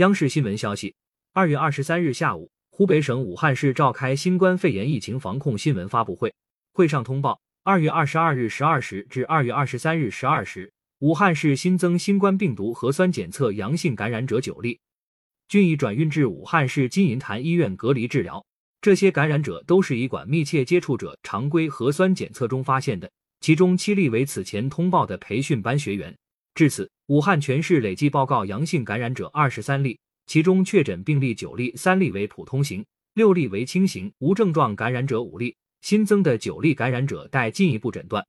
央视新闻消息，二月二十三日下午，湖北省武汉市召开新冠肺炎疫情防控新闻发布会。会上通报，二月二十二日十二时至二月二十三日十二时，武汉市新增新冠病毒核酸检测阳性感染者九例，均已转运至武汉市金银潭医院隔离治疗。这些感染者都是乙管密切接触者常规核酸检测中发现的，其中七例为此前通报的培训班学员。至此，武汉全市累计报告阳性感染者二十三例，其中确诊病例九例，三例为普通型，六例为轻型，无症状感染者五例，新增的九例感染者待进一步诊断。